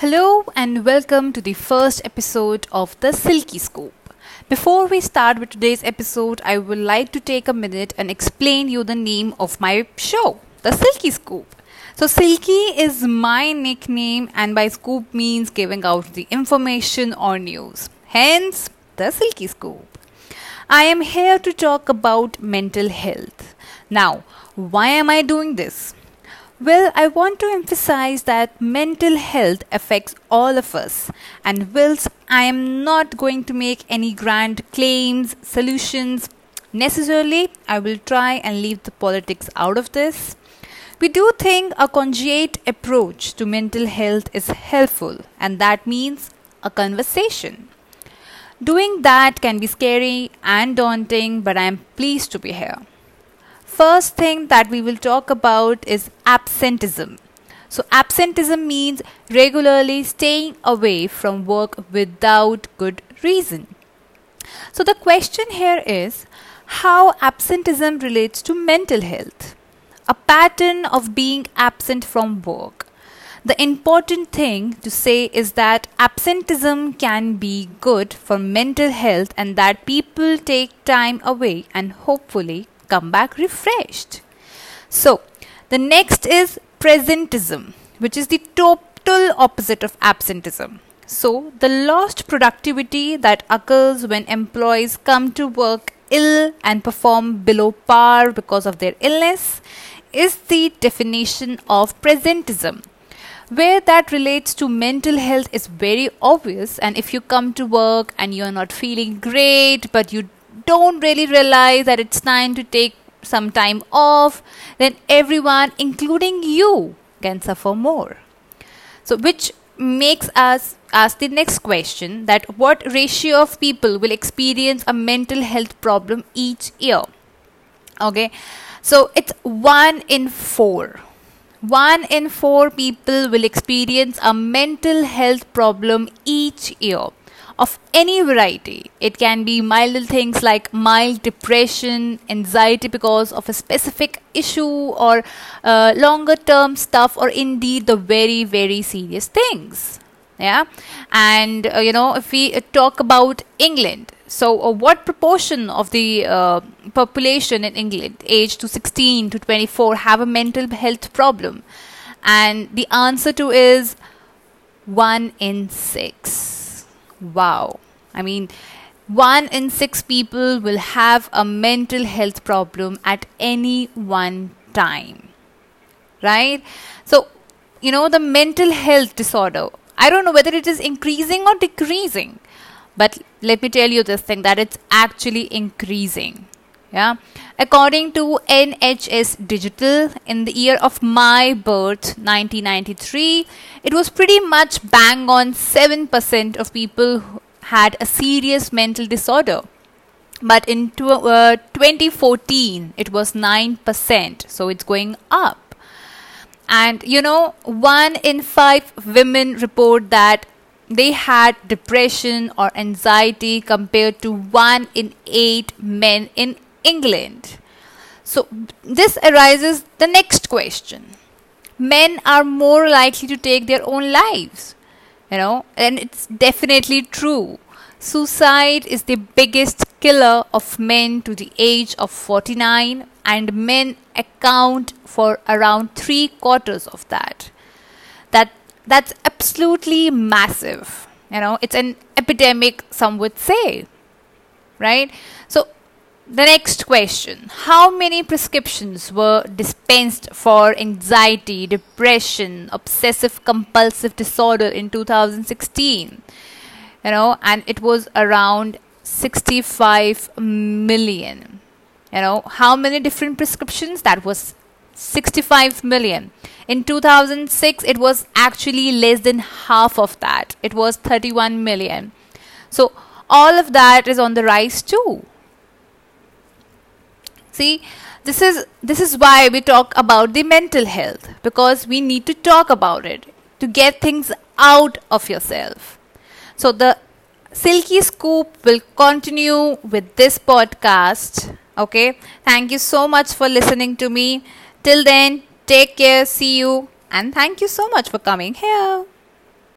Hello and welcome to the first episode of the Silky Scoop. Before we start with today's episode, I would like to take a minute and explain you the name of my show, the Silky Scoop. So Silky is my nickname and by scoop means giving out the information or news. Hence, the Silky Scoop. I am here to talk about mental health. Now, why am I doing this? Well, I want to emphasize that mental health affects all of us, and whilst I am not going to make any grand claims, solutions necessarily, I will try and leave the politics out of this. We do think a conjugate approach to mental health is helpful, and that means a conversation. Doing that can be scary and daunting, but I am pleased to be here first thing that we will talk about is absenteeism. So, absenteeism means regularly staying away from work without good reason. So, the question here is how absenteeism relates to mental health. A pattern of being absent from work. The important thing to say is that absenteeism can be good for mental health and that people take time away and hopefully come back refreshed. So, the next is presenteeism, which is the total opposite of absenteeism. So, the lost productivity that occurs when employees come to work ill and perform below par because of their illness is the definition of presenteeism. Where that relates to mental health is very obvious, and if you come to work and you're not feeling great, but you don't really realize that it's time to take some time off, then everyone, including you, can suffer more. So, which makes us ask the next question that what ratio of people will experience a mental health problem each year? Okay, so it's one in four. One in four people will experience a mental health problem each year of any variety. It can be mild things like mild depression, anxiety because of a specific issue, or uh, longer term stuff, or indeed the very, very serious things. Yeah, and uh, you know, if we uh, talk about England, so uh, what proportion of the uh, population in England, aged to 16 to 24, have a mental health problem? And the answer to is one in six Wow. I mean, one in six people will have a mental health problem at any one time. Right? So, you know, the mental health disorder, I don't know whether it is increasing or decreasing, but let me tell you this thing that it's actually increasing. Yeah. According to NHS Digital, in the year of my birth, 1993, it was pretty much bang on 7% of people had a serious mental disorder. But in tw- uh, 2014, it was 9%, so it's going up. And you know, one in five women report that they had depression or anxiety compared to one in eight men in England. So, this arises the next question men are more likely to take their own lives, you know, and it's definitely true. Suicide is the biggest killer of men to the age of 49, and men account for around three quarters of that. That that's absolutely massive. You know, it's an epidemic, some would say, right? So the next question How many prescriptions were dispensed for anxiety, depression, obsessive compulsive disorder in 2016? You know, and it was around 65 million. You know, how many different prescriptions? That was 65 million. In 2006, it was actually less than half of that, it was 31 million. So, all of that is on the rise too see this is this is why we talk about the mental health because we need to talk about it to get things out of yourself. So the silky scoop will continue with this podcast. Okay? Thank you so much for listening to me. Till then take care see you and thank you so much for coming here